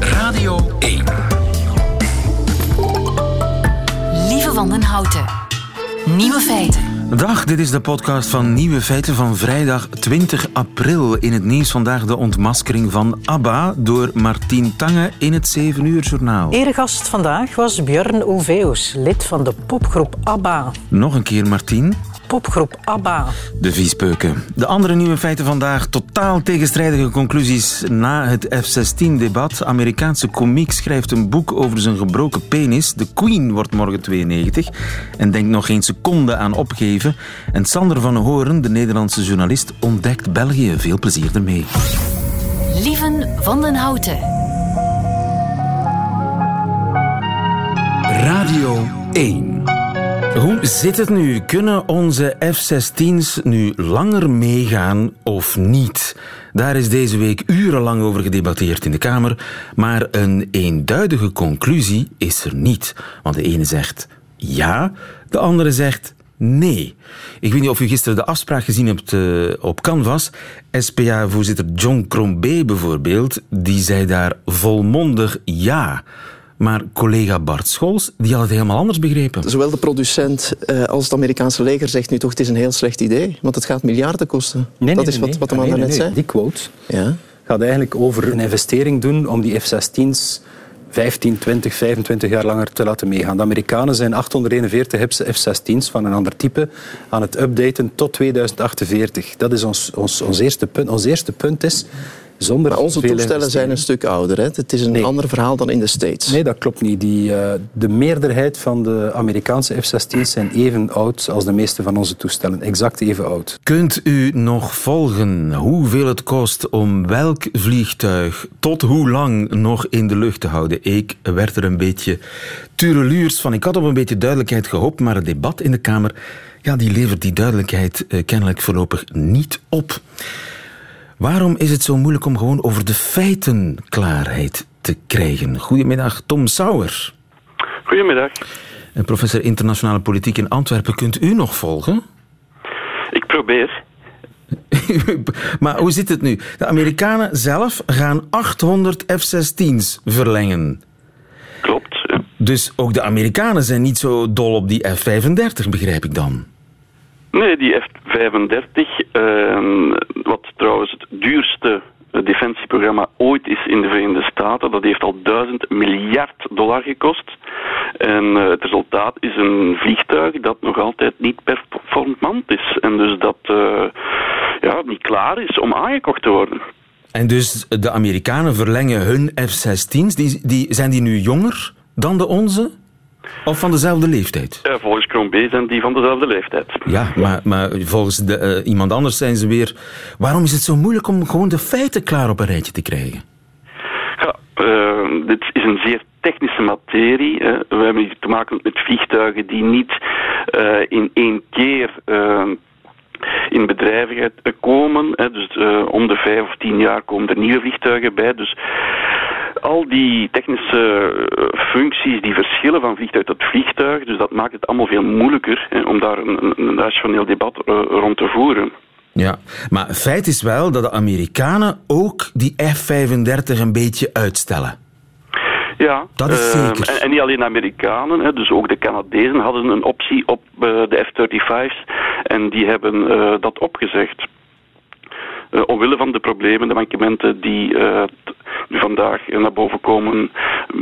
Radio 1. Lieve Wandenhouten. Nieuwe feiten. Dag, dit is de podcast van Nieuwe Feiten van vrijdag 20 april. In het nieuws vandaag de ontmaskering van ABBA door Martien Tange in het 7 uur journaal. Eregast vandaag was Björn Oveus, lid van de popgroep ABBA. Nog een keer Martien. Popgroep ABBA. De viespeuken. De andere nieuwe feiten vandaag. Totaal tegenstrijdige conclusies na het F-16-debat. Amerikaanse komiek schrijft een boek over zijn gebroken penis. De Queen wordt morgen 92 en denkt nog geen seconde aan opgeven. En Sander van Horen, de Nederlandse journalist, ontdekt België. Veel plezier ermee. Lieven Wandenhouten. Radio 1. Hoe zit het nu? Kunnen onze F-16's nu langer meegaan of niet? Daar is deze week urenlang over gedebatteerd in de Kamer, maar een eenduidige conclusie is er niet. Want de ene zegt ja, de andere zegt nee. Ik weet niet of u gisteren de afspraak gezien hebt uh, op Canvas. SPA-voorzitter John Crombé bijvoorbeeld, die zei daar volmondig ja. Maar collega Bart Scholz die had het helemaal anders begrepen. Zowel de producent uh, als het Amerikaanse leger zegt nu toch het is een heel slecht idee, want het gaat miljarden kosten. Nee, dat nee, is wat, nee. wat de man nee, daarnet nee, zei. Die quote ja. gaat eigenlijk over een investering doen om die F-16's 15, 20, 25 jaar langer te laten meegaan. De Amerikanen zijn 841 F-16's van een ander type aan het updaten tot 2048. Dat is ons, ons, ons eerste punt. Ons eerste punt is zonder maar onze toestellen zijn een stuk ouder. Hè? Het is een nee. ander verhaal dan in de States. Nee, dat klopt niet. Die, uh, de meerderheid van de Amerikaanse F-16's zijn even oud als de meeste van onze toestellen. Exact even oud. Kunt u nog volgen hoeveel het kost om welk vliegtuig tot hoe lang nog in de lucht te houden? Ik werd er een beetje tureluurs van. Ik had op een beetje duidelijkheid gehoopt, maar het debat in de Kamer ja, die levert die duidelijkheid uh, kennelijk voorlopig niet op. Waarom is het zo moeilijk om gewoon over de feiten klaarheid te krijgen? Goedemiddag, Tom Sauer. Goedemiddag. Professor internationale politiek in Antwerpen. Kunt u nog volgen? Ik probeer. maar hoe zit het nu? De Amerikanen zelf gaan 800 F-16's verlengen. Klopt. Ja. Dus ook de Amerikanen zijn niet zo dol op die F-35, begrijp ik dan? Nee, die F-35, uh, wat trouwens het duurste defensieprogramma ooit is in de Verenigde Staten, dat heeft al duizend miljard dollar gekost. En uh, het resultaat is een vliegtuig dat nog altijd niet performant is. En dus dat uh, ja, niet klaar is om aangekocht te worden. En dus de Amerikanen verlengen hun F-16's. Die, die, zijn die nu jonger dan de onze? Of van dezelfde leeftijd? Ja, volgens Crombé zijn die van dezelfde leeftijd. Ja, maar, maar volgens de, uh, iemand anders zijn ze weer... Waarom is het zo moeilijk om gewoon de feiten klaar op een rijtje te krijgen? Ja, uh, dit is een zeer technische materie. Hè. We hebben hier te maken met vliegtuigen die niet uh, in één keer in bedrijvigheid komen. Hè. Dus om de vijf of tien jaar komen er nieuwe vliegtuigen bij. Dus al die technische functies die verschillen van vliegtuig tot vliegtuig. Dus dat maakt het allemaal veel moeilijker hè, om daar een, een rationeel debat uh, rond te voeren. Ja, maar feit is wel dat de Amerikanen ook die F-35 een beetje uitstellen. Ja, dat is uh, zeker. En, en, niet alleen de Amerikanen, hè, dus ook de Canadezen hadden een optie op uh, de F-35's en die hebben uh, dat opgezegd. Uh, omwille van de problemen, de mankementen die uh, vandaag naar boven komen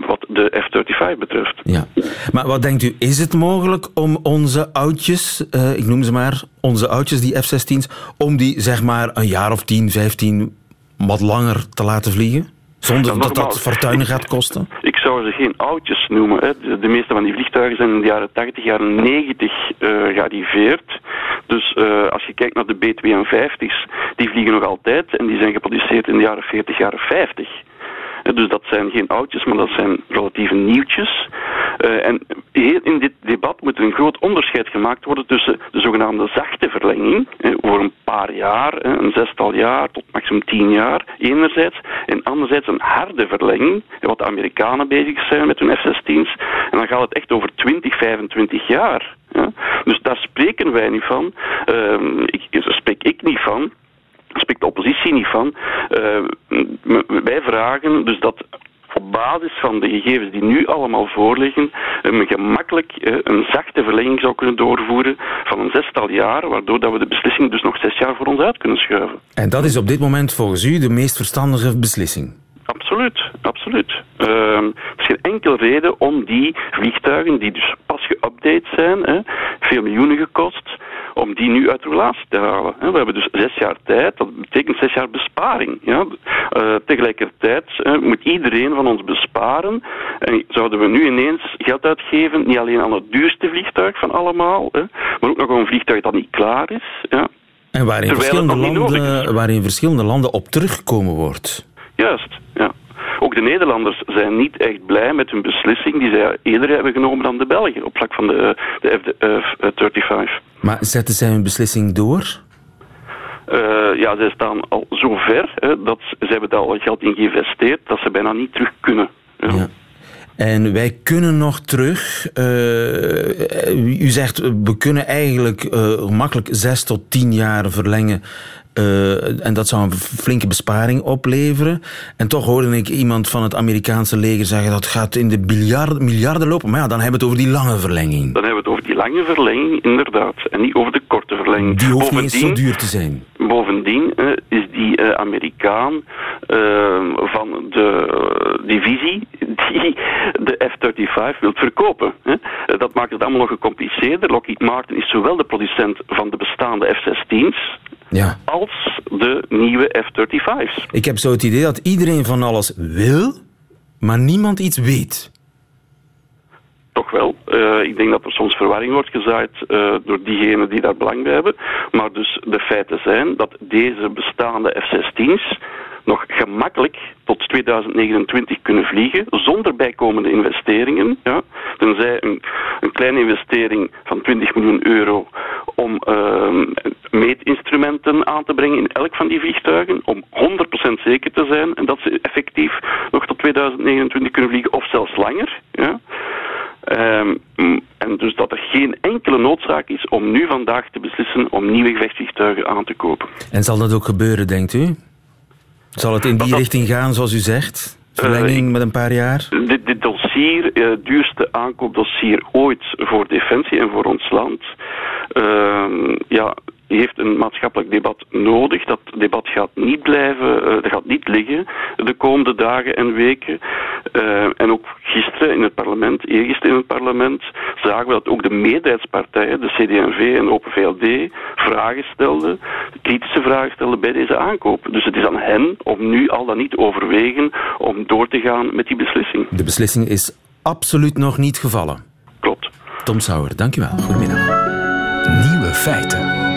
wat de F-35 betreft. Ja. Maar wat denkt u, is het mogelijk om onze oudjes, uh, ik noem ze maar, onze oudjes, die F-16's, om die zeg maar een jaar of 10, 15 wat langer te laten vliegen? Zonder dat dat fortuinen gaat kosten? Ik zou ze geen oudjes noemen. Hè. De, meeste van die vliegtuigen zijn in de jaren 80, jaren 90 uh, gearriveerd. Dus uh, als je kijkt naar de B-52's, die vliegen nog altijd en die zijn geproduceerd in de jaren 40, jaren 50. Dus dat zijn geen oudjes, maar dat zijn relatieve nieuwtjes. Uh, en in dit debat moet er een groot onderscheid gemaakt worden tussen de zogenaamde zachte verlenging, eh, voor een paar jaar, eh, een zestal jaar tot maximum tien jaar, enerzijds, en anderzijds een harde verlenging, wat de Amerikanen bezig zijn met hun F-16's. En dan gaat het echt over 20, 25 jaar. Ja? Dus daar spreken wij niet van. Uh, ik, daar spreek ik niet van spreekt de oppositie niet van. Uh, wij vragen dus dat op basis van de gegevens die nu allemaal voorliggen, een gemakkelijk eh, een zachte verlenging zou kunnen doorvoeren van een zestal jaar, waardoor dat we de beslissing dus nog zes jaar voor ons uit kunnen schuiven. En dat is op dit moment volgens u de meest verstandige beslissing? Absoluut, absoluut. Uh, er is geen enkele reden om die vliegtuigen, die dus pas geüpdate zijn, hè, veel miljoenen gekost, om die nu uit de relatie te halen. We hebben dus zes jaar tijd, dat betekent zes jaar besparing. Ja. Uh, tegelijkertijd uh, moet iedereen van ons besparen. En zouden we nu ineens geld uitgeven, niet alleen aan het duurste vliegtuig van allemaal, hè, maar ook nog een vliegtuig dat niet klaar is. Ja. En waarin verschillende, landen, waarin verschillende landen op teruggekomen wordt. Juist. Ook de Nederlanders zijn niet echt blij met hun beslissing die zij eerder hebben genomen dan de Belgen op vlak van de, de F-35. Maar zetten zij hun beslissing door? Uh, ja, zij staan al zo ver hè, dat ze hebben daar al geld in geïnvesteerd dat ze bijna niet terug kunnen. Ja. ja. En wij kunnen nog terug. Uh, u zegt, we kunnen eigenlijk uh, makkelijk zes tot tien jaar verlengen uh, en dat zou een flinke besparing opleveren. En toch hoorde ik iemand van het Amerikaanse leger zeggen dat gaat in de miljarden, miljarden lopen. Maar ja, dan hebben we het over die lange verlenging. Dan hebben we het over die lange verlenging, inderdaad. En niet over de korte verlenging. Die hoeft bovendien, niet eens zo duur te zijn. Bovendien uh, is die uh, Amerikaan van de divisie die de F-35 wilt verkopen. Dat maakt het allemaal nog gecompliceerder. Lockheed Martin is zowel de producent van de bestaande F-16's ja. als de nieuwe F-35's. Ik heb zo het idee dat iedereen van alles wil, maar niemand iets weet. Toch wel. Uh, ik denk dat er soms verwarring wordt gezaaid uh, door diegenen die daar belang bij hebben. Maar dus de feiten zijn dat deze bestaande F-16's nog gemakkelijk tot 2029 kunnen vliegen zonder bijkomende investeringen. Ja. Tenzij een, een kleine investering van 20 miljoen euro om uh, meetinstrumenten aan te brengen in elk van die vliegtuigen, om 100% zeker te zijn en dat ze effectief nog tot 2029 kunnen vliegen of zelfs langer. Ja. Um, en dus dat er geen enkele noodzaak is om nu vandaag te beslissen om nieuwe gevechtsvliegtuigen aan te kopen. En zal dat ook gebeuren, denkt u? Zal het in die richting gaan, zoals u zegt? Verlenging uh, met een paar jaar? Dit, dit dossier, het uh, duurste aankoopdossier ooit voor Defensie en voor ons land. Uh, ja, heeft een maatschappelijk debat nodig. Dat debat gaat niet blijven, uh, dat gaat niet liggen de komende dagen en weken. Uh, en ook gisteren in het parlement, eergisteren in het parlement, zagen we dat ook de meerderheidspartijen, de CD&V en Open VLD, vragen stelden, kritische vragen stelden bij deze aankoop. Dus het is aan hen om nu al dan niet overwegen om door te gaan met die beslissing. De beslissing is absoluut nog niet gevallen. Klopt. Tom Sauer, dankjewel. Goedemiddag. Nieuwe feiten.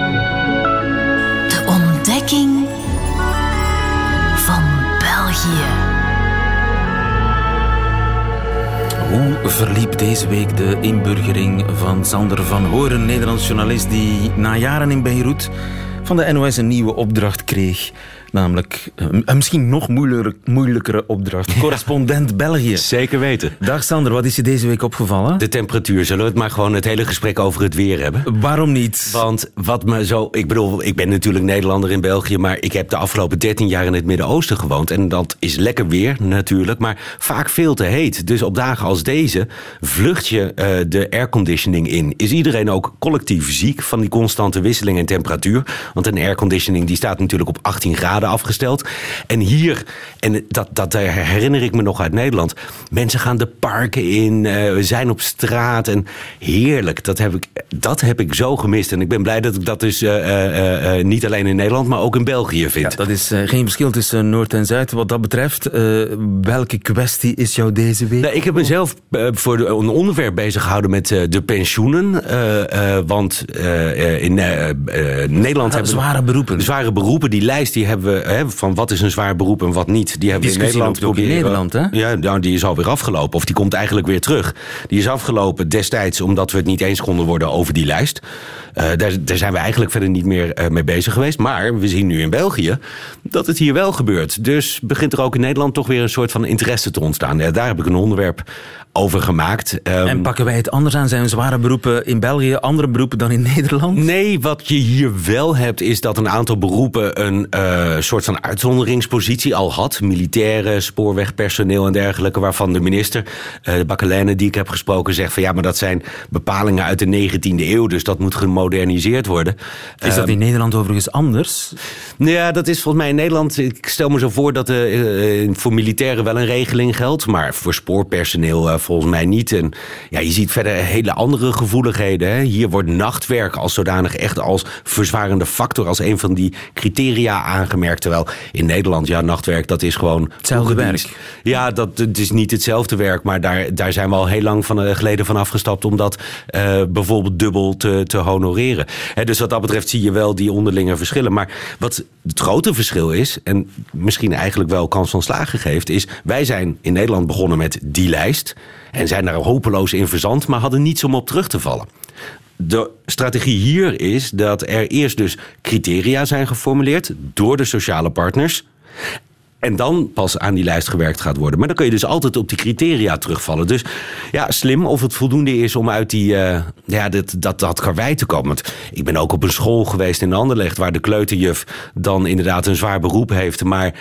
Hoe verliep deze week de inburgering van Sander van Horen, Nederlands journalist die na jaren in Beirut van de NOS een nieuwe opdracht kreeg Namelijk een misschien nog moeilijker, moeilijkere opdracht. Correspondent België. Zeker weten. Dag Sander, wat is je deze week opgevallen? De temperatuur. Zullen we het maar gewoon het hele gesprek over het weer hebben? Waarom niet? Want wat me zo... Ik bedoel, ik ben natuurlijk Nederlander in België... maar ik heb de afgelopen 13 jaar in het Midden-Oosten gewoond. En dat is lekker weer natuurlijk, maar vaak veel te heet. Dus op dagen als deze vlucht je uh, de airconditioning in. Is iedereen ook collectief ziek van die constante wisseling in temperatuur? Want een airconditioning die staat natuurlijk op 18 graden afgesteld. En hier, en dat, dat herinner ik me nog uit Nederland. Mensen gaan de parken in, uh, we zijn op straat. En heerlijk, dat heb, ik, dat heb ik zo gemist. En ik ben blij dat ik dat dus uh, uh, niet alleen in Nederland, maar ook in België vind. Ja, dat is geen verschil tussen Noord en Zuid wat dat betreft. welke kwestie is jou deze week? Nou, ik heb mezelf voor een onderwerp bezig gehouden met de pensioenen. want in Nederland ja, hebben zware beroepen. Zware beroepen, die lijst die hebben we hè, van wat is een zwaar beroep en wat niet. Die hebben we in Nederland ook in Nederland, hè? Ja, nou, die is alweer afgelopen. Of die komt eigenlijk weer terug. Die is afgelopen destijds omdat we het niet eens konden worden over die lijst. Uh, daar, daar, zijn we eigenlijk verder niet meer uh, mee bezig geweest. Maar we zien nu in België dat het hier wel gebeurt. Dus begint er ook in Nederland toch weer een soort van interesse te ontstaan. Ja, daar heb ik een onderwerp over gemaakt. Um, en pakken wij het anders aan? Zijn zware beroepen in België andere beroepen dan in Nederland? Nee, wat je hier wel hebt is dat een aantal beroepen een, uh, een soort van uitzonderingspositie al had. Militairen, spoorwegpersoneel en dergelijke. Waarvan de minister, uh, de Bakkelijne die ik heb gesproken, zegt van ja, maar dat zijn bepalingen uit de 19e eeuw. Dus dat moet gemoderniseerd worden. Is dat in Nederland overigens anders? Nou ja, dat is volgens mij in Nederland. Ik stel me zo voor dat uh, voor militairen wel een regeling geldt. Maar voor spoorpersoneel volgens mij niet. En ja, je ziet verder hele andere gevoeligheden. Hè. Hier wordt nachtwerk als zodanig echt als verzwarende factor. Als een van die criteria aangemerkt. Terwijl in Nederland, ja, nachtwerk, dat is gewoon. Hetzelfde werk. Ja, dat het is niet hetzelfde werk. Maar daar, daar zijn we al heel lang van, geleden van afgestapt. om dat uh, bijvoorbeeld dubbel te, te honoreren. He, dus wat dat betreft zie je wel die onderlinge verschillen. Maar wat het grote verschil is, en misschien eigenlijk wel kans van slagen geeft, is wij zijn in Nederland begonnen met die lijst. En zijn daar hopeloos in verzand, maar hadden niets om op terug te vallen. De strategie hier is dat er eerst dus criteria zijn geformuleerd door de sociale partners. En dan pas aan die lijst gewerkt gaat worden. Maar dan kun je dus altijd op die criteria terugvallen. Dus ja, slim of het voldoende is om uit die, uh, ja, dat, dat, dat karwei te komen. Want ik ben ook op een school geweest in Anderlecht... waar de kleuterjuf dan inderdaad een zwaar beroep heeft... maar uh,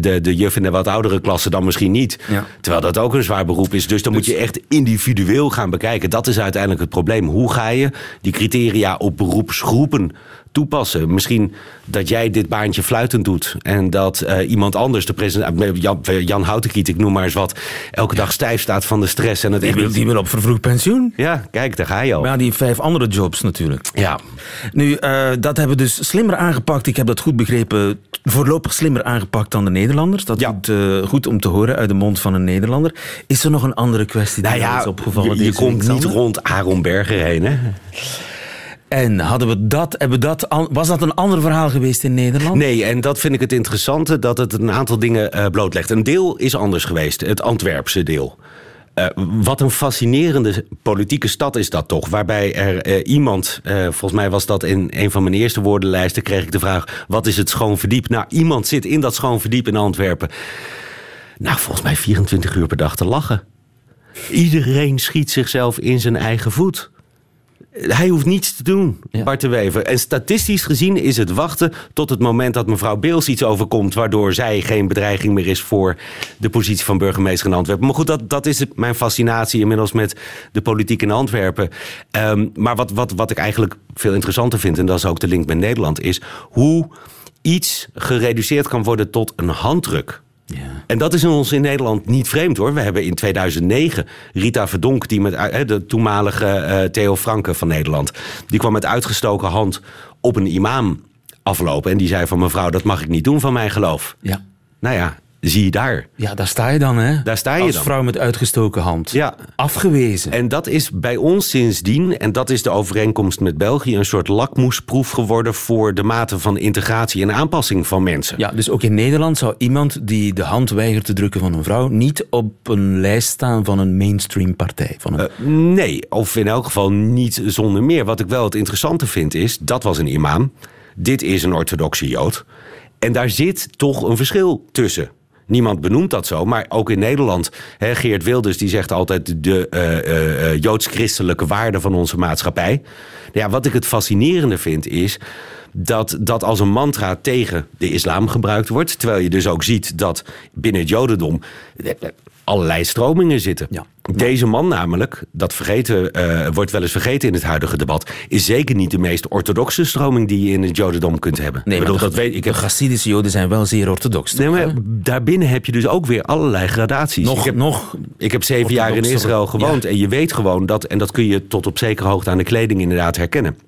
de, de juf in de wat oudere klasse dan misschien niet. Ja. Terwijl dat ook een zwaar beroep is. Dus dan dus... moet je echt individueel gaan bekijken. Dat is uiteindelijk het probleem. Hoe ga je die criteria op beroepsgroepen toepassen. Misschien dat jij dit baantje fluitend doet en dat uh, iemand anders, de president, eh, Jan, Jan Houtenkiet, ik noem maar eens wat, elke dag stijf staat van de stress. En het die, wil, die wil op vervroegd pensioen. Ja, kijk, daar ga je al. Maar die vijf andere jobs natuurlijk. Ja. Nu, uh, dat hebben we dus slimmer aangepakt. Ik heb dat goed begrepen. Voorlopig slimmer aangepakt dan de Nederlanders. Dat ja. is uh, goed om te horen uit de mond van een Nederlander. Is er nog een andere kwestie die nou ja, is opgevallen? Je, je komt niet rond Aaron Berger heen, hè? En hadden we dat, hebben dat, was dat een ander verhaal geweest in Nederland? Nee, en dat vind ik het interessante, dat het een aantal dingen uh, blootlegt. Een deel is anders geweest, het Antwerpse deel. Uh, wat een fascinerende politieke stad is dat toch. Waarbij er uh, iemand, volgens mij was dat in een van mijn eerste woordenlijsten, kreeg ik de vraag: wat is het schoon verdiep? Nou, iemand zit in dat schoon verdiep in Antwerpen. Nou, volgens mij 24 uur per dag te lachen. Iedereen schiet zichzelf in zijn eigen voet. Hij hoeft niets te doen, ja. Bart de Wever. En statistisch gezien is het wachten tot het moment dat mevrouw Beels iets overkomt... waardoor zij geen bedreiging meer is voor de positie van burgemeester in Antwerpen. Maar goed, dat, dat is mijn fascinatie inmiddels met de politiek in Antwerpen. Um, maar wat, wat, wat ik eigenlijk veel interessanter vind, en dat is ook de link met Nederland... is hoe iets gereduceerd kan worden tot een handdruk... Ja. En dat is ons in Nederland niet vreemd hoor. We hebben in 2009 Rita Verdonk, die met eh, de toenmalige uh, Theo Franke van Nederland, die kwam met uitgestoken hand op een imam aflopen. En die zei van mevrouw, dat mag ik niet doen van mijn geloof. Ja. Nou ja, zie je daar. Ja, daar sta je dan, hè? Daar sta je Als dan. vrouw met uitgestoken hand. Ja. Afgewezen. En dat is bij ons sindsdien, en dat is de overeenkomst met België, een soort lakmoesproef geworden voor de mate van integratie en aanpassing van mensen. Ja, dus ook in Nederland zou iemand die de hand weigert te drukken van een vrouw niet op een lijst staan van een mainstream partij. Van een... Uh, nee, of in elk geval niet zonder meer. Wat ik wel het interessante vind is, dat was een imam. Dit is een orthodoxe jood. En daar zit toch een verschil tussen. Niemand benoemt dat zo, maar ook in Nederland. Hè, Geert Wilders die zegt altijd de uh, uh, joods-christelijke waarden van onze maatschappij. Ja, wat ik het fascinerende vind is dat dat als een mantra tegen de islam gebruikt wordt. Terwijl je dus ook ziet dat binnen het jodendom allerlei stromingen zitten. Ja. Deze man namelijk, dat vergeten, uh, wordt wel eens vergeten in het huidige debat... is zeker niet de meest orthodoxe stroming die je in het jodendom kunt hebben. Nee, bedoel, dat weet, ik heb... de Hasidische joden zijn wel zeer orthodox. Nee, maar daarbinnen heb je dus ook weer allerlei gradaties. Nog, ik heb, nog ik heb zeven jaar in Israël gewoond ja. en je weet gewoon dat... en dat kun je tot op zekere hoogte aan de kleding inderdaad herkennen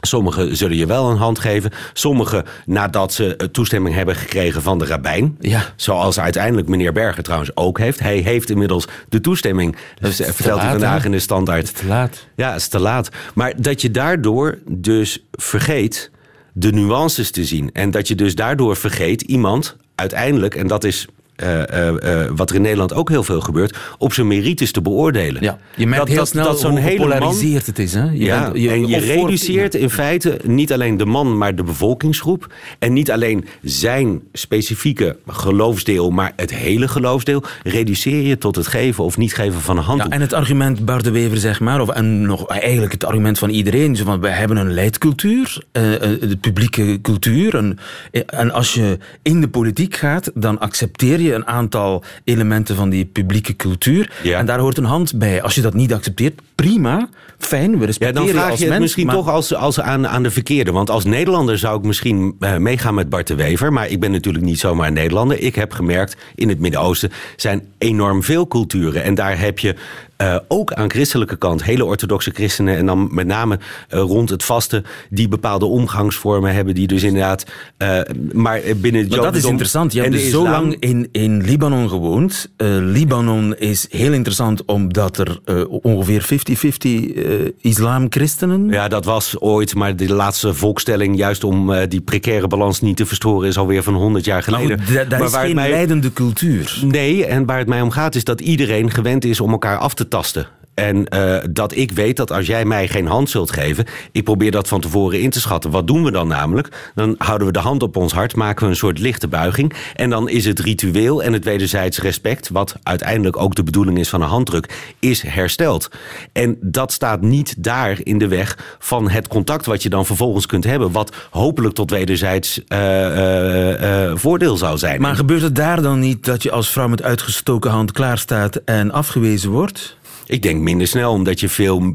Sommigen zullen je wel een hand geven. Sommigen nadat ze toestemming hebben gekregen van de rabbijn. Ja. Zoals uiteindelijk meneer Berger trouwens ook heeft. Hij heeft inmiddels de toestemming. Dus vertelt hij vandaag in de standaard. te laat. Ja, het is te laat. Maar dat je daardoor dus vergeet de nuances te zien. En dat je dus daardoor vergeet iemand uiteindelijk, en dat is eh, eh, eh, wat er in Nederland ook heel veel gebeurt, op zijn merites te beoordelen. Ja, je merkt Dat- heel dat- snel dat zo'n hele gepolariseerd het is. Hè? Je ja, bent- je- en je reduceert in feite niet alleen de man, maar de bevolkingsgroep. En niet alleen zijn specifieke geloofsdeel, maar het hele geloofsdeel. Reduceer je tot het geven of niet geven van een handdoek. Ja, en het argument Bart de Wever, zeg maar, of, en nog eigenlijk het argument van iedereen, zo van, wij hebben een leidcultuur, de publieke cultuur. En, en als je in de politiek gaat, dan accepteer je een aantal elementen van die publieke cultuur. Ja. En daar hoort een hand bij. Als je dat niet accepteert, prima, fijn, we Ja, respecteren dan je vraag als je het mens, misschien maar- toch als, als aan, aan de verkeerde. Want als Nederlander zou ik misschien eh, meegaan met Bart de Wever. Maar ik ben natuurlijk niet zomaar Nederlander. Ik heb gemerkt, in het Midden-Oosten zijn enorm veel culturen. En daar heb je eh, ook aan christelijke kant hele orthodoxe christenen. En dan met name eh, rond het vasten. Die bepaalde omgangsvormen hebben. Die dus inderdaad... eh, maar binnen het Maar dat is interessant. Je hebt dus zo lang in, in Libanon gewoond. Libanon is heel interessant omdat er ongeveer 50-50 eh, islam-christenen... Ja, dat was ooit, maar de laatste volkstelling, juist om die precaire balans niet te verstoren, is alweer van 100 jaar geleden. da- daar Maar is waar geen mij- leidende cultuur. Nee, en waar het mij om gaat is dat iedereen gewend is om elkaar af te tasten. En eh, dat ik weet dat als jij mij geen hand zult geven, ik probeer dat van tevoren in te schatten. Wat doen we dan namelijk? Dan houden we de hand op ons hart, maken we een soort lichte buiging. En dan is het ritueel en het wederzijds respect, wat uiteindelijk ook de bedoeling is van een handdruk, is hersteld. En dat staat niet daar in de weg van het contact wat je dan vervolgens kunt hebben, wat hopelijk tot wederzijds eh, eh, voordeel zou zijn. Maar gebeurt het daar dan niet dat je als vrouw met uitgestoken hand klaarstaat en afgewezen wordt? Ik denk minder snel, omdat je veel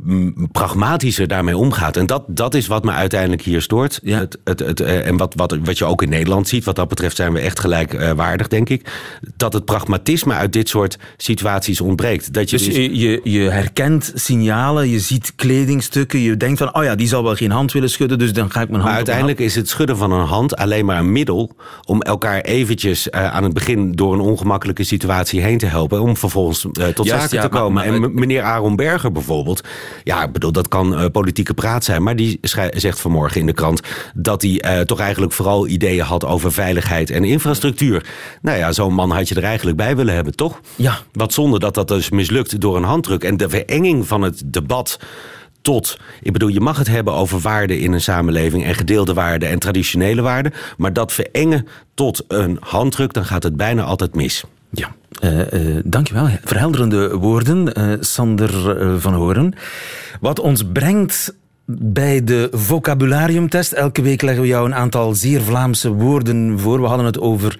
pragmatischer daarmee omgaat. En dat, dat is wat me uiteindelijk hier stoort. Ja. Het, het, het, eh, en wat, wat, wat je ook in Nederland ziet, wat dat betreft zijn we echt gelijkwaardig, denk ik. Dat het pragmatisme uit dit soort situaties ontbreekt. Dat je Dus dus, je, je, je herkent signalen, je ziet kledingstukken, je denkt van, oh ja, die zal wel geen hand willen schudden, dus dan ga ik mijn hand maar uiteindelijk is het schudden van een hand alleen maar een middel om elkaar eventjes eh, aan het begin door een ongemakkelijke situatie heen te helpen. Om vervolgens eh, tot Juist, zaken ja, te komen. maar- en m- meneer Aaron Berger bijvoorbeeld. Ja, ik bedoel, dat kan eh, politieke praat zijn. Maar die zegt vanmorgen in de krant dat hij eh, toch eigenlijk vooral ideeën had over veiligheid en infrastructuur. Nou ja, zo'n man had je er eigenlijk bij willen hebben, toch? Ja. Wat zonde dat dat dus mislukt door een handdruk. En de verenging van het debat tot. Ik bedoel, je mag het hebben over waarden in een samenleving en gedeelde waarden en traditionele waarden. Maar dat verengen tot een handdruk, dan gaat het bijna altijd mis. Ja, eh eh, dankjewel. Verhelderende woorden, eh, Sander van Horen. Wat ons brengt bij de vocabulariumtest. Elke week leggen we jou een aantal zeer Vlaamse woorden voor. We hadden het over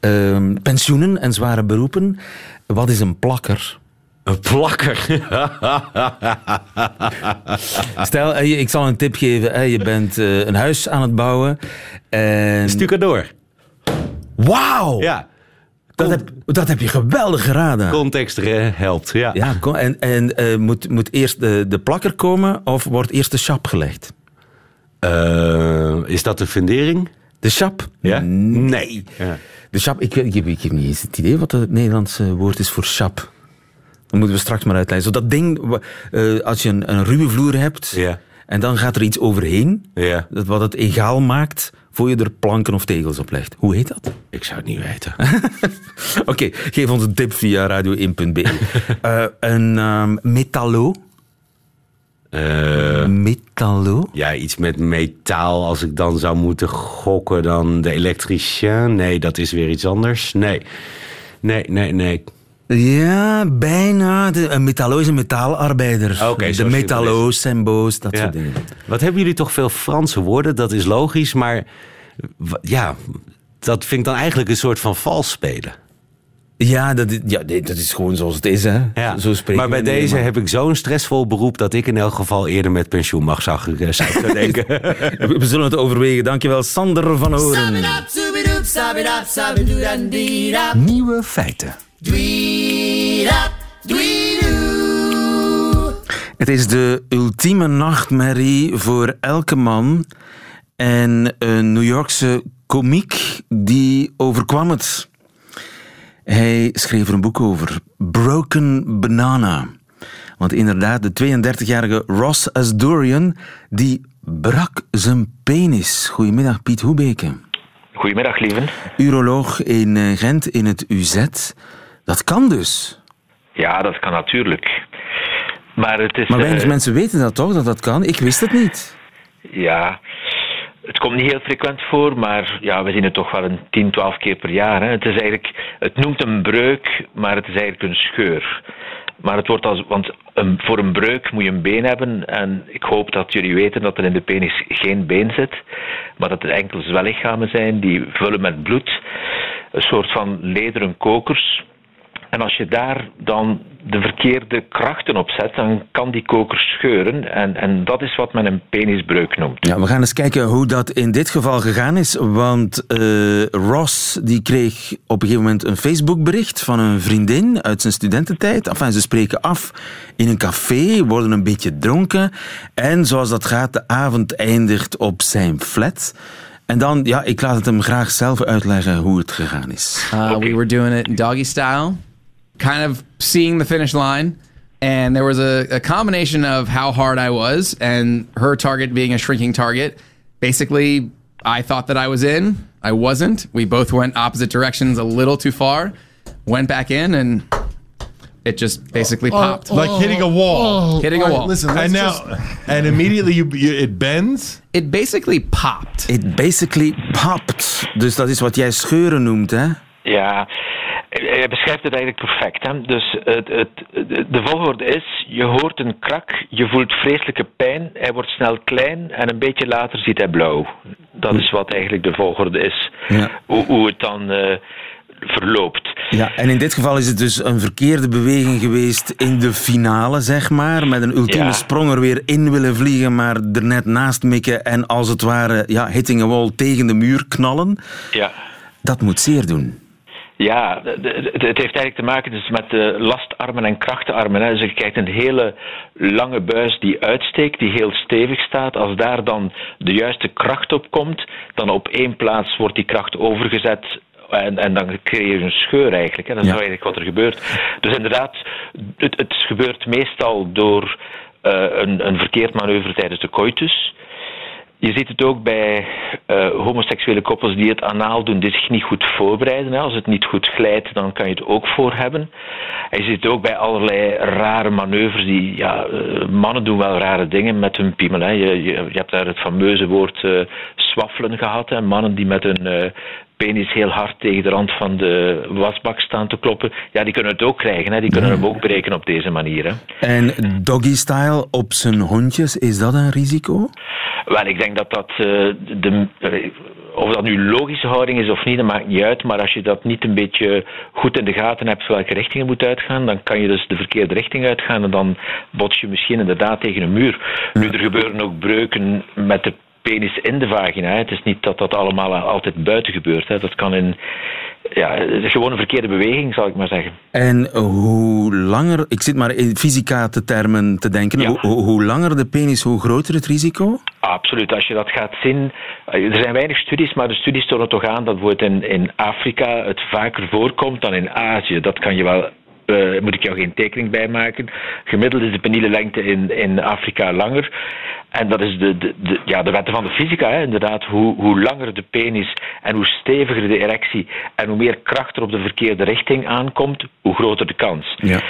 eh, pensioenen en zware beroepen. Wat is een plakker? Een plakker. Stel, ik zal een tip geven. Je bent een huis aan het bouwen. En... Stucador. Wauw! Ja. Dat, heb, dat heb je geweldig geraden. Context helpt, ja. Ja, en, en eh, moet, moet eerst de, de plakker komen of wordt eerst de chap gelegd? Eh, is dat de fundering? De chap? Ja? Nee. Ja. De chap, ik, ik, heb, ik heb niet eens het idee wat het Nederlandse woord is voor chap. Dat moeten we straks maar uitleggen. Zo dat ding, eh, als je een, een ruwe vloer hebt Ja. en dan gaat er iets overheen, Ja. dat wat het egaal maakt voor je er planken of tegels op legt. Hoe heet dat? Ik zou het niet weten. Oké, geef ons een tip via radio1.be. Eh een ehm, metallo. Eh, Metallo. ja, iets met metaal. Als ik dan zou moeten gokken, dan de elektricien. Nee, dat is weer iets anders. Nee. Nee, nee, nee. Ja, bijna. De, een metallo is een metaalarbeider. Oké, de sembo's, dat Ja. soort dingen. Wat hebben jullie toch veel Franse woorden? Dat is logisch, maar w- ja, dat vind ik dan eigenlijk een soort van vals spelen. Ja, dat is, ja nee, dat is gewoon zoals het is. Hè. Ja. Zo spreken maar bij deze maar- heb ik zo'n stressvol beroep dat ik in elk geval eerder met pensioen mag, zou ik, zou denken. We we zullen het overwegen. Dankjewel, Sander van Horen. Nieuwe feiten. Het is de ultieme nachtmerrie voor elke man. En een New Yorkse komiek die overkwam het. Hij schreef er een boek over. Broken Banana. Want inderdaad, de 32-jarige Ross Asdorian, die brak zijn penis. Goedemiddag, Piet Hoebeke. Goedemiddag, lieven. Uroloog in eh, Gent in het UZ. Dat kan dus. Ja, dat kan natuurlijk. Maar, het is, maar weinig uh, mensen weten dat toch, dat dat kan? Ik wist het niet. Ja, het komt niet heel frequent voor, maar ja, we zien het toch wel een 10, 12 keer per jaar. Hè. Het, is eigenlijk, het noemt een breuk, maar het is eigenlijk een scheur. Maar het wordt als, want een, voor een breuk moet je een been hebben. En ik hoop dat jullie weten dat er in de penis geen been zit, maar dat er enkel zwellichamen zijn die vullen met bloed. Een soort van lederen kokers. En als je daar dan de verkeerde krachten op zet, dan kan die koker scheuren. En, en dat is wat men een penisbreuk noemt. Ja, we gaan eens kijken hoe dat in dit geval gegaan is. Want uh, Ross die kreeg op een gegeven moment een Facebookbericht van een vriendin uit zijn studententijd. Enfin, ze spreken af in een café, worden een beetje dronken. En zoals dat gaat, de avond eindigt op zijn flat. En dan, ja, ik laat het hem graag zelf uitleggen hoe het gegaan is. Uh, okay. We were doing it in doggy style. Kind of seeing the finish line. And there was a, a, combination of how hard I was and her target being a shrinking target. Basically, I thought that I was in. I wasn't. We both went opposite directions a little too far. Went back in and it just basically oh, popped. Oh, like hitting a wall. Oh, hitting a wall. Listen, and now, just... and immediately you, you, it bends? It basically popped. It basically popped. Dus dat is wat jij scheuren noemt, hè? Ja, hij beschrijft het eigenlijk perfect. Hè? Dus het, het, de volgorde is, je hoort een krak, je voelt vreselijke pijn, hij wordt snel klein en een beetje later ziet hij blauw. Dat is wat eigenlijk de volgorde is. Ja. Hoe, hoe, het dan uh, verloopt. Ja, en in dit geval is het dus een verkeerde beweging geweest in de finale, zeg maar. Met een ultieme ja. sprong er weer in willen vliegen, maar er net naast mikken en als het ware ja, hitting a wall tegen de muur knallen. Ja. Dat moet zeer doen. Ja, het heeft eigenlijk te maken dus met de lastarmen en krachtenarmen. Dus je krijgt een hele lange buis die uitsteekt, die heel stevig staat. Als daar dan de juiste kracht op komt, dan op één plaats wordt die kracht overgezet en, en, dan creëer je een scheur eigenlijk. Hè. Dat is ja. eigenlijk wat er gebeurt. Dus inderdaad, het, het gebeurt meestal door uh, een, een verkeerd manoeuvre tijdens de coitus. Je ziet het ook bij uh, homoseksuele koppels die het anaal doen, die zich niet goed voorbereiden. Hè. Als het niet goed glijdt, dan kan je het ook voor hebben. En je ziet het ook bij allerlei rare manoeuvres. Die, ja, uh, mannen doen wel rare dingen met hun piemel. Hè. Je, je, hebt daar het fameuze woord uh, gehad. Hè. Mannen die met hun penis heel hard tegen de rand van de wasbak staan te kloppen. Ja, die kunnen het ook krijgen. Hè. Die kunnen hem ook breken op deze manier. Hè. En doggy-style op zijn hondjes, is dat een risico? Wel, ik denk dat dat uh, de, of dat nu logische houding is of niet, dat maakt niet uit. Maar als je dat niet een beetje goed in de gaten hebt welke richting je moet uitgaan, dan kan je dus de verkeerde richting uitgaan en dan bots je misschien inderdaad tegen een muur. Nu, er gebeuren ook breuken met de penis in de vagina. Het is niet dat dat allemaal altijd buiten gebeurt. Hè. Dat kan in ja, gewoon een verkeerde beweging, zal ik maar zeggen. En hoe langer, ik zit maar in fysica te termen te denken, ja. hoe, hoe, langer de penis, hoe groter het risico? Absoluut, als je dat gaat zien, er zijn weinig studies, maar de studies tonen toch aan dat bijvoorbeeld in, in Afrika het vaker voorkomt dan in Azië. Dat kan je wel uh, moet ik jou geen tekening bij maken. Gemiddeld is de peniele lengte in, in Afrika langer. En dat is de, de, de, ja, de wetten van de fysica, hè, inderdaad. Hoe, hoe langer de penis en hoe steviger de erectie en hoe meer kracht er op de verkeerde richting aankomt, hoe groter de kans. Ja.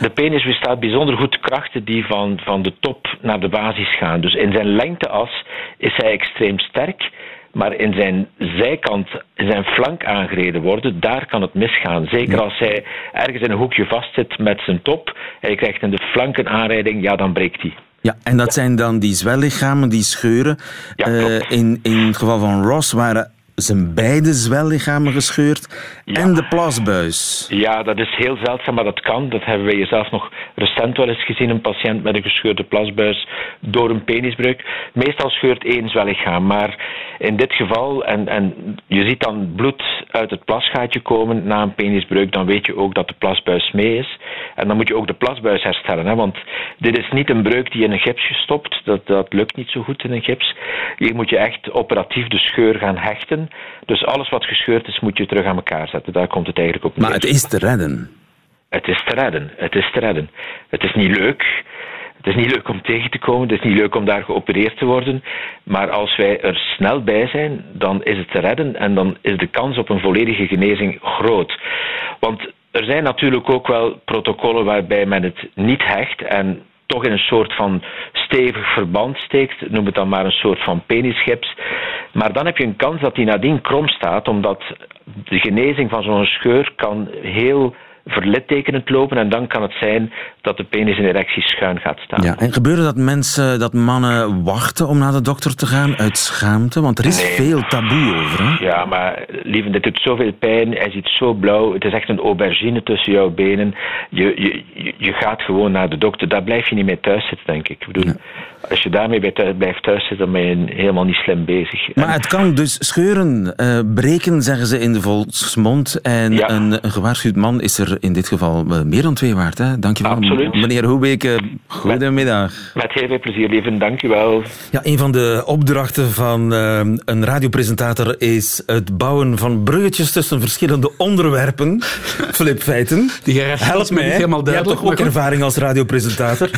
De penis bestaat bijzonder goed krachten die van, van de top naar de basis gaan. Dus in zijn lengteas is hij extreem sterk. Maar in zijn zijkant, in zijn flank aangereden worden, daar kan het misgaan. Zeker als hij ergens in een hoekje vastzit met zijn top en je krijgt in de flank een aanrijding, ja, dan breekt hij. Ja, en dat zijn dan die zwellichamen, die scheuren. Ja, uh, in, in het geval van Ross waren zijn beide zwellichamen gescheurd ja. en de plasbuis. Ja, dat is heel zeldzaam, maar dat kan. Dat hebben wij zelf nog recent wel eens gezien. Een patiënt met een gescheurde plasbuis door een penisbreuk. Meestal scheurt één zwellichaam, maar in dit geval, en, en je ziet dan bloed uit het plasgaatje komen na een penisbreuk, dan weet je ook dat de plasbuis mee is. En dan moet je ook de plasbuis herstellen, hè, want dit is niet een breuk die in een gipsje stopt. Dat, dat lukt niet zo goed in een gips. Hier moet je echt operatief de scheur gaan hechten. Dus alles wat gescheurd is, moet je terug aan elkaar zetten. Daar komt het eigenlijk op neer. Maar het is te redden. Het is te redden. Het is te redden. Het is niet leuk. Het is niet leuk om tegen te komen, het is niet leuk om daar geopereerd te worden. Maar als wij er snel bij zijn, dan is het te redden en dan is de kans op een volledige genezing groot. Want er zijn natuurlijk ook wel protocollen waarbij men het niet hecht en toch in een soort van stevig verband steekt, noem het dan maar een soort van penisgips. Maar dan heb je een kans dat die nadien krom staat, omdat de genezing van zo'n scheur kan heel verlittekenend lopen en dan kan het zijn dat de penis in erectie schuin gaat staan. Ja, en gebeurde dat mensen, dat mannen wachten om naar de dokter te gaan uit schaamte? Want er is Nee. veel taboe over, hè? Ja, maar lieve, dit doet zoveel pijn. Hij ziet zo blauw. Het is echt een aubergine tussen jouw benen. Je, je, je- gaat gewoon naar de dokter. Daar blijf je niet mee thuis zitten, denk ik. ik bedoel, Als je daarmee blijft thuis zitten, dan ben je helemaal niet slim bezig. Maar het kan dus scheuren, eh, breken, zeggen ze in de volksmond. En Ja. een, een gewaarschuwd man is er in dit geval eh, meer dan twee waard. Hè? Dankjewel, Absoluut. meneer Hoebeke. Goedemiddag. Met heel veel plezier, lieve. Dank u wel. Ja, een van de opdrachten van eh, een radiopresentator is het bouwen van bruggetjes tussen verschillende onderwerpen. Filip Feiten. Die hierarchie Help is me mij. niet helemaal Je hebt duidelijk, toch ook ervaring als radiopresentator?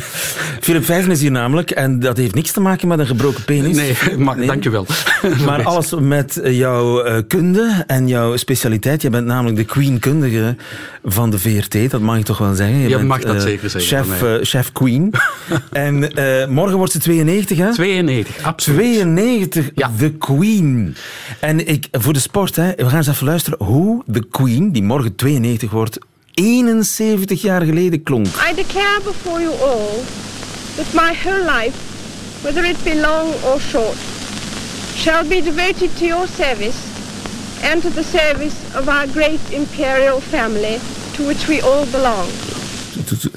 Filip Feiten is hier namelijk, en dat heeft niks te maken met een gebroken penis. Nee, maar, dank je wel. Maar alles met jouw eh, kunde en jouw specialiteit. Je bent namelijk de queen-kundige van de VRT, dat mag ik toch wel zeggen. Je, Je bent, mag dat eh, zeker zeggen Chef, van eh, chef queen. en eh, morgen wordt ze 92, hè? 92, absoluut. 92, de queen. En ik, voor de sport, hè, we gaan eens even luisteren hoe de queen, die morgen 92 wordt, 71 jaar geleden klonk. I declare before you all that my whole life, whether it be long or short, shall be devoted to your service and to the service of our great imperial family to which we all belong.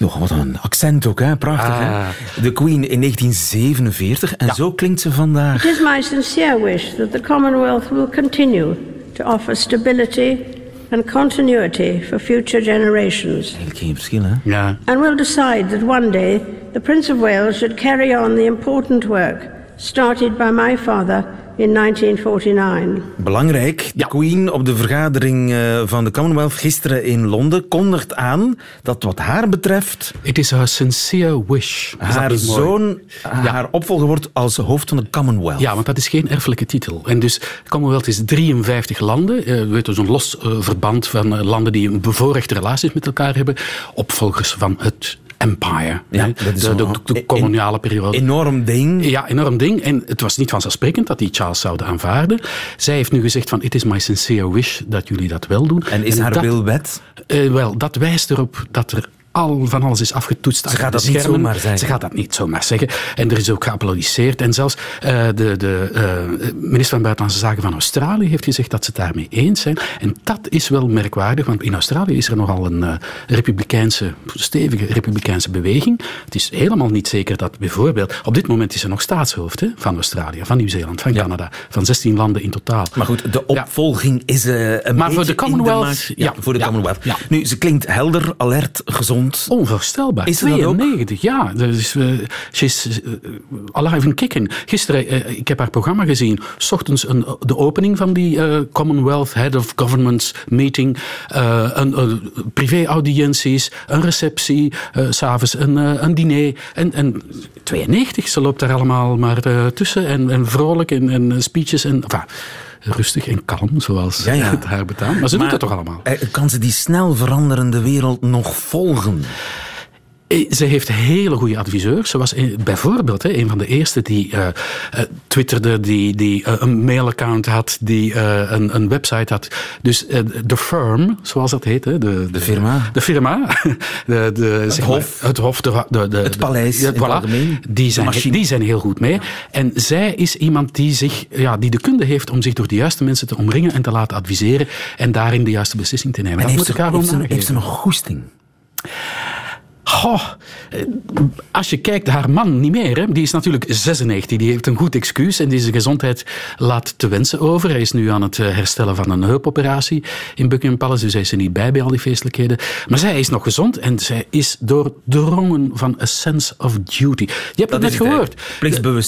Oh, wat een accent ook, hè? prachtig. Ah. Hè? De Queen in 1947 en zo klinkt ze vandaag. It is my sincere wish that the Commonwealth will continue to offer stability and continuity for future generations. Eigenlijk geen verschil, hè? Ja. and we will decide that one day the Prince of Wales should carry on the important work started by my father in 1949. Belangrijk, de Queen op de vergadering eh, van de Commonwealth gisteren in Londen kondigt aan dat wat haar betreft It is her sincere wish. Haar zoon haar opvolger wordt als hoofd van de Commonwealth. Ja, want dat is geen erfelijke titel. En dus Commonwealth is 53 landen. Eh, we weten zo'n los eh, verband van landen die een bevoorrechte relaties met elkaar hebben. Opvolgers van het empire. Ja, dat is de, de, de koloniale periode. Enorm ding. Ja, enorm ding. En het was niet vanzelfsprekend dat die Charles zouden aanvaarden. Zij heeft nu gezegd van, it is my sincere wish dat jullie dat wel doen. En is haar dat- wil wet? Eh, wel, dat wijst erop dat er al van alles is afgetoetst. achter gaat dat niet zomaar zeggen. Ze gaat dat niet zomaar zeggen. En er is ook geapplaudisseerd. En zelfs eh, de, de eh, minister van Buitenlandse Zaken van Australië heeft gezegd dat ze het daarmee eens zijn. En dat is wel merkwaardig, want in Australië is er nogal een eh, republikeinse, stevige republikeinse beweging. Het is helemaal niet zeker dat bijvoorbeeld... Op dit moment is er nog staatshoofd hè, van Australië, van Nieuw-Zeeland, van Canada. Van 16 landen in totaal. Maar goed, de opvolging is een Maar voor de Commonwealth, de. Ja, ja, voor de Commonwealth. Nu, ze klinkt helder, alert, gezond. Onvoorstelbaar. Is ze dat ook? 92, ja. Dus, ze is uh, alive and kicking. Gisteren, eh, ik heb haar programma gezien. S ochtends een, de opening van die Commonwealth Head of Governments meeting. een, privé-audiënties, een receptie, s s'avonds een, een diner. En, en 92, ze loopt daar allemaal maar tussen. En, en vrolijk en, en speeches. En, enfin, rustig en kalm, zoals Ja, ja. het haar betaamt. Maar ze Maar, doet het toch allemaal. eh, Kan ze die snel veranderende wereld nog volgen? Eh, Ze heeft hele goede adviseurs. Ze was bijvoorbeeld een van de eerste die eh, eh, twitterde, die, die een mailaccount had, die een, een website had. Dus de firm, zoals dat heet. Hè, de, de, firma. De firma. De, de, zeg maar, hof. het hof. De, de, de, Het paleis ja, het voilà. Die zijn, De die zijn heel goed mee. En zij is iemand die, zich, ja, die de kunde heeft om zich door de juiste mensen te omringen en te laten adviseren en daarin de juiste beslissing te nemen. En dat heeft moet ze, heeft, ze, heeft ze nageven. nog goesting? Goh, eh, als je kijkt, haar man niet meer. Hè? Die is natuurlijk 96. Die heeft een goed excuus en die zijn gezondheid laat te wensen over. Hij is nu aan het eh, herstellen van een heupoperatie in Buckingham Palace. Dus hij is er niet bij bij al die feestelijkheden. Maar zij is nog gezond en zij is doordrongen van a sense of duty. Je hebt Dat het net gehoord.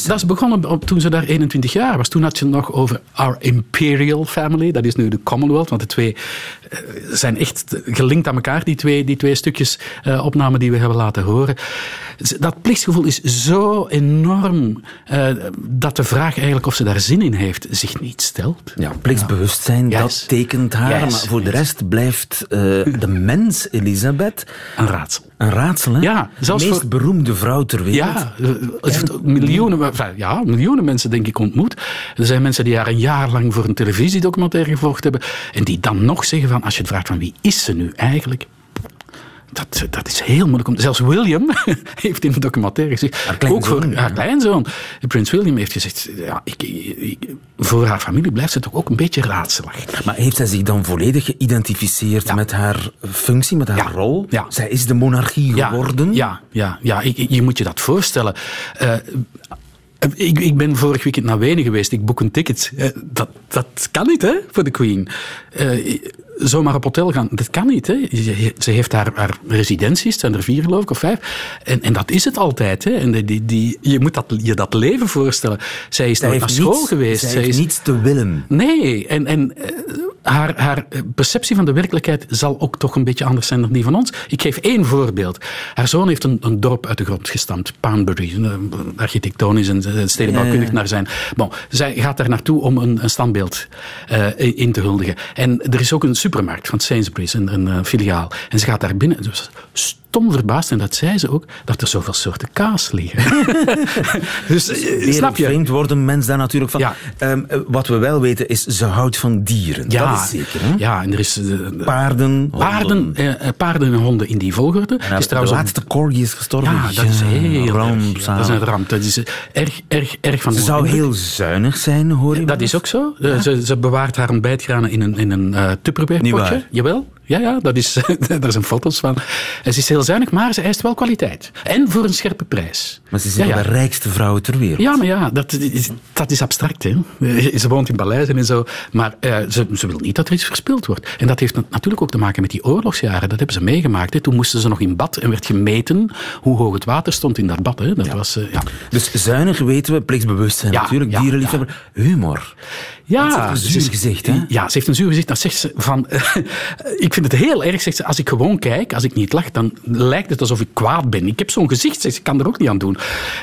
Dat is begonnen op- toen ze daar 21 jaar was. Toen had je het nog over our imperial family. Dat is nu de Commonwealth. Want de twee zijn echt gelinkt aan elkaar, die twee, die twee stukjes uh, opname die we hebben laten horen. Dat plichtsgevoel is zo enorm uh, dat de vraag eigenlijk of ze daar zin in heeft zich niet stelt. Ja, plichtsbewustzijn, dat tekent haar. Yes, Maar voor de rest blijft de mens, Elisabeth... Een raadsel. Een raadsel, hè? Ja, zelfs de meest voor... beroemde vrouw ter wereld. Ja, heeft miljoenen, ja, miljoenen mensen denk ik ontmoet. Er zijn mensen die haar een jaar lang voor een televisiedocumentaire gevolgd hebben en die dan nog zeggen van, als je het vraagt van wie is ze nu eigenlijk? Dat, dat is heel moeilijk. Om, zelfs William heeft in de documentaire gezegd. Haar ook voor ja. haar kleinzoon. Prins William heeft gezegd. Ja, ik, ik, voor haar familie blijft ze toch ook een beetje raadselig. Maar heeft zij zich dan volledig geïdentificeerd ja. met haar functie, met haar ja. rol? Ja. Zij is de monarchie geworden? Ja, ja, ja. Ik, je moet je dat voorstellen. Uh, ik, ik, ben vorig weekend naar Wenen geweest. Ik boek een ticket. Uh, dat, dat kan niet, hè, voor de Queen. Uh, zomaar op hotel gaan, dat kan niet. Hè. Ze heeft haar, haar residenties, het zijn er vier geloof ik, of vijf. En, en dat is het altijd. Hè. En die, die, je moet dat, je dat leven voorstellen. Zij is zij nooit naar school niets, geweest. Zij, is niets te willen. Nee, en, en uh, haar, haar perceptie van de werkelijkheid zal ook toch een beetje anders zijn dan die van ons. Ik geef één voorbeeld. Haar zoon heeft een, een dorp uit de grond gestampt, Poundbury, architectonisch en stedenbouwkundig naar zijn. Bon, zij gaat daar naartoe om een, een standbeeld uh, in te huldigen. En er is ook een supermarkt van Sainsbury's, een, een, een filiaal. En ze gaat daar binnen. Dus stom verbaasd, en dat zei ze ook, dat er zoveel soorten kaas liggen. dus, uh, snap je? vreemd worden mens daar natuurlijk van. Ja. Um, wat we wel weten is, ze houdt van dieren. Ja, is zeker. Hè? Ja, en er is... Uh, paarden, paarden, uh, paarden en honden in die volgorde. En is de laatste ook... corgi is gestorven. Ja, dat is heel ramp. Ja, dat is een ramp. Dat is erg, erg, erg van Ze zou heel zuinig zijn, hoor je Dat is ook zo. Ja. Ze, ze, bewaart haar ontbijtgranen in een, in een uh, Tupperware. Jawel. Ja, ja, dat is, daar zijn foto's van. Ze is heel zuinig, maar ze eist wel kwaliteit. En voor een scherpe prijs. Maar ze is ja, ja. de rijkste vrouw ter wereld. Ja, maar ja, dat is, dat is abstract. Hè. Ze woont in paleizen en zo. Maar uh, ze, ze, wil niet dat er iets verspild wordt. En dat heeft natuurlijk ook te maken met die oorlogsjaren. Dat hebben ze meegemaakt. Hè. Toen moesten ze nog in bad en werd gemeten hoe hoog het water stond in dat bad. Hè. Dat ja. was, uh, ja. Dus zuinig weten we, plichtsbewustzijn natuurlijk, dierenliefhebber, humor. Ja, ze heeft een zuur gezicht, hè? Ja, ze heeft een zuur gezicht. Dan zegt ze van... ik vind het heel erg, zegt ze, als ik gewoon kijk, als ik niet lach, dan lijkt het alsof ik kwaad ben. Ik heb zo'n gezicht, zegt ze, ik kan er ook niet aan doen.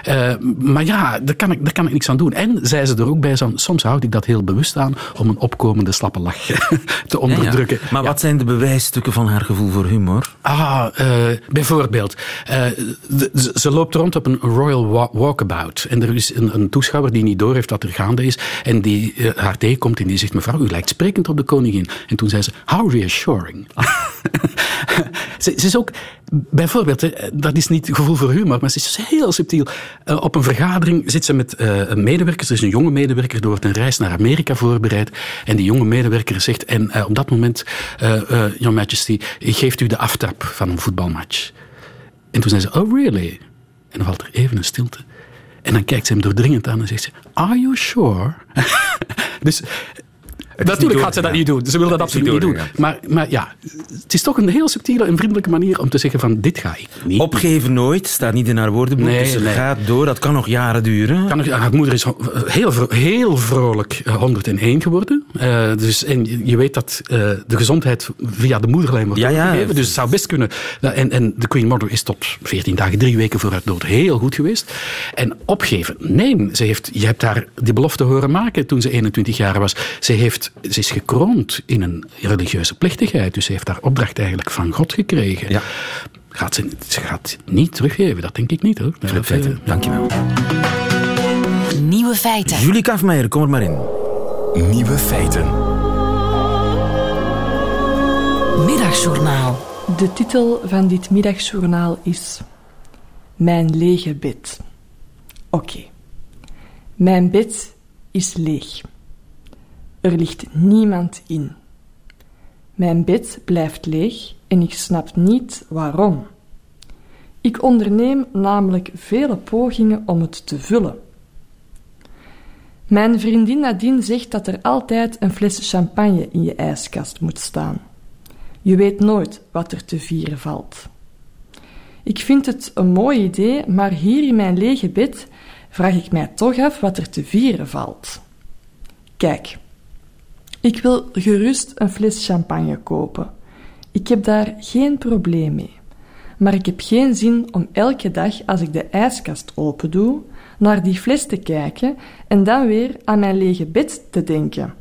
Uh, maar ja, daar kan, ik, daar kan ik niks aan doen. En zei ze er ook bij, zo, soms houd ik dat heel bewust aan om een opkomende slappe lach te onderdrukken. Ja, ja. Maar wat zijn de bewijsstukken van haar gevoel voor humor? Ah, uh, bijvoorbeeld, uh, de, ze loopt rond op een Royal wa Walkabout. En er is een, een toeschouwer die niet door heeft wat er gaande is. En die haar tegenkomt en die zegt, mevrouw, u lijkt sprekend op de koningin. En toen zei ze, how reassuring. ze, ze, is ook, bijvoorbeeld, dat is niet gevoel voor humor, maar ze is heel subtiel. Uh, op een vergadering zit ze met uh, een medewerker, er is een jonge medewerker, er wordt een reis naar Amerika voorbereid. En die jonge medewerker zegt, en uh, op dat moment, Your Majesty, geeft u de aftrap van een voetbalmatch. En toen zei ze, oh really? En dan valt er even een stilte. En dan kijkt ze hem doordringend aan en zegt ze, are you sure? dus natuurlijk gaat ze dat niet doen. Ze wil dat absoluut niet doen. Maar, maar ja, het is toch een heel subtiele en vriendelijke manier om te zeggen van dit ga ik niet. Opgeven nooit, staat niet in haar woordenboek. Nee, dus het nee. gaat door, dat kan nog jaren duren. Kan nog, haar moeder is heel, heel vrolijk 101 geworden. Uh, dus, en je weet dat uh, de gezondheid via de moederlijn wordt ja, ja, gegeven. Dus het zou best kunnen. En, en de Queen Mother is tot 14 dagen, drie weken voor haar dood heel goed geweest. En opgeven, nee. Ze heeft, je hebt haar die belofte horen maken toen ze 21 jaar was. Ze, heeft, ze is gekroond in een religieuze plechtigheid. Dus ze heeft haar opdracht eigenlijk van God gekregen. Ja. Gaat ze, ze gaat niet teruggeven, dat denk ik niet hoor. Flip dat, uh, dankjewel. Nieuwe feiten. Julie Kafmeijer, kom er maar in. Nieuwe feiten. Middagjournaal. De titel van dit middagjournaal is Mijn lege bed. Oké. Okay. Mijn bed is leeg. Er ligt niemand in. Mijn bed blijft leeg en ik snap niet waarom. Ik onderneem namelijk vele pogingen om het te vullen. Mijn vriendin Nadine zegt dat er altijd een fles champagne in je ijskast moet staan. Je weet nooit wat er te vieren valt. Ik vind het een mooi idee, maar hier in mijn lege bed vraag ik mij toch af wat er te vieren valt. Kijk, Ik wil gerust een fles champagne kopen. Ik heb daar geen probleem mee. Maar ik heb geen zin om elke dag als ik de ijskast open doe, naar die fles te kijken en dan weer aan mijn lege bed te denken.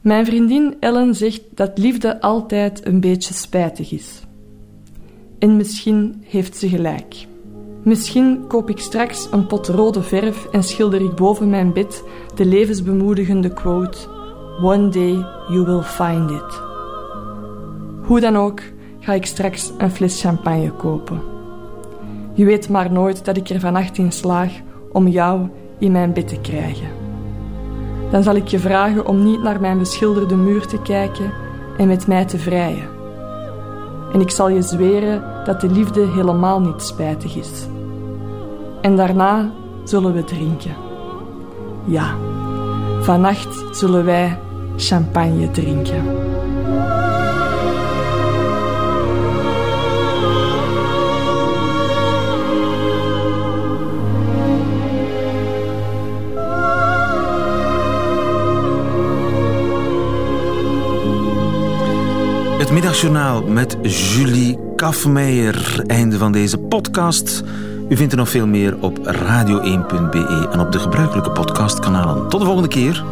Mijn vriendin Ellen zegt dat liefde altijd een beetje spijtig is. En misschien heeft ze gelijk. Misschien koop ik straks een pot rode verf en schilder ik boven mijn bed de levensbemoedigende quote: One day you will find it. Hoe dan ook ga ik straks een fles champagne kopen. Je weet maar nooit dat ik er vannacht in slaag om jou in mijn bed te krijgen. Dan zal ik je vragen om niet naar mijn beschilderde muur te kijken en met mij te vrijen. En ik zal je zweren dat de liefde helemaal niet spijtig is. En daarna zullen we drinken. Ja, vannacht zullen wij champagne drinken. Het middagjournaal met Julie Kafmeijer. Einde van deze podcast. U vindt er nog veel meer op radio1.be en op de gebruikelijke podcastkanalen. Tot de volgende keer.